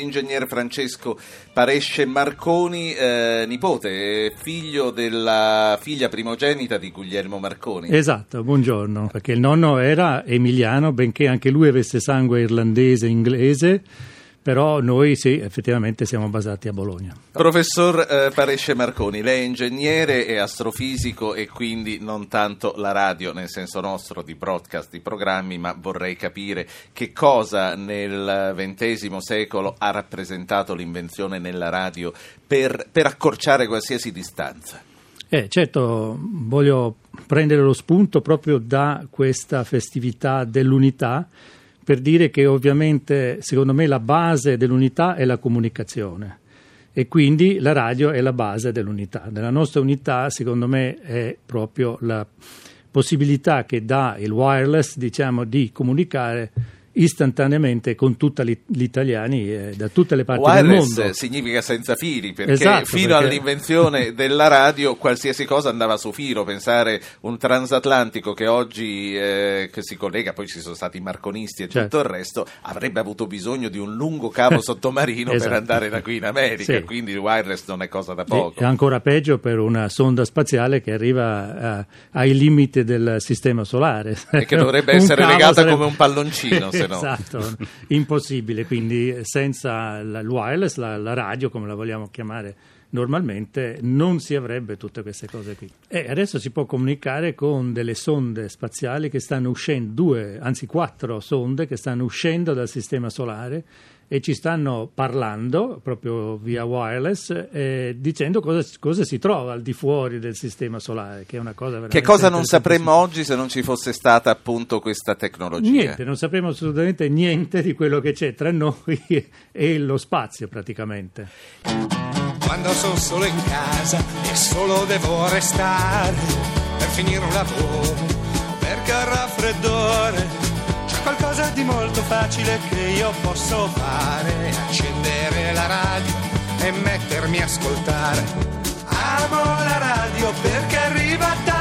Ingegner Francesco Paresce Marconi, eh, nipote, figlio della figlia primogenita di Guglielmo Marconi. Esatto, buongiorno, perché il nonno era emiliano, benché anche lui avesse sangue irlandese e inglese però noi sì, effettivamente siamo basati a Bologna. Professor eh, Paresce Marconi, lei è ingegnere e astrofisico e quindi non tanto la radio nel senso nostro di broadcast, di programmi, ma vorrei capire che cosa nel XX secolo ha rappresentato l'invenzione nella radio per, per accorciare qualsiasi distanza. Eh, certo, voglio prendere lo spunto proprio da questa festività dell'unità per dire che ovviamente secondo me la base dell'unità è la comunicazione e quindi la radio è la base dell'unità. Nella nostra unità secondo me è proprio la possibilità che dà il wireless diciamo, di comunicare istantaneamente con tutti gli italiani eh, da tutte le parti Wireless del mondo. significa senza fili, perché esatto, fino perché... all'invenzione della radio qualsiasi cosa andava su filo, pensare un transatlantico che oggi eh, che si collega, poi ci sono stati i marconisti e certo. tutto il resto, avrebbe avuto bisogno di un lungo cavo sottomarino esatto. per andare da qui in America, sì. quindi il wireless non è cosa da poco. È ancora peggio per una sonda spaziale che arriva a, ai limiti del sistema solare. E che dovrebbe essere legata sarebbe... come un palloncino. se no. Esatto, impossibile, quindi senza il wireless, la, la radio come la vogliamo chiamare normalmente non si avrebbe tutte queste cose qui. E adesso si può comunicare con delle sonde spaziali che stanno uscendo, due, anzi quattro sonde che stanno uscendo dal sistema solare e ci stanno parlando proprio via wireless eh, dicendo cosa, cosa, si trova al di fuori del sistema solare che è una cosa veramente che cosa non sapremmo oggi se non ci fosse stata appunto questa tecnologia? Niente non sapremo assolutamente niente di quello che c'è tra noi e lo spazio praticamente. Quando sono solo in casa e solo devo restare per finire un lavoro perché il raffreddore di molto facile che io posso fare, accendere la radio e mettermi a ascoltare. Amo la radio perché arriva da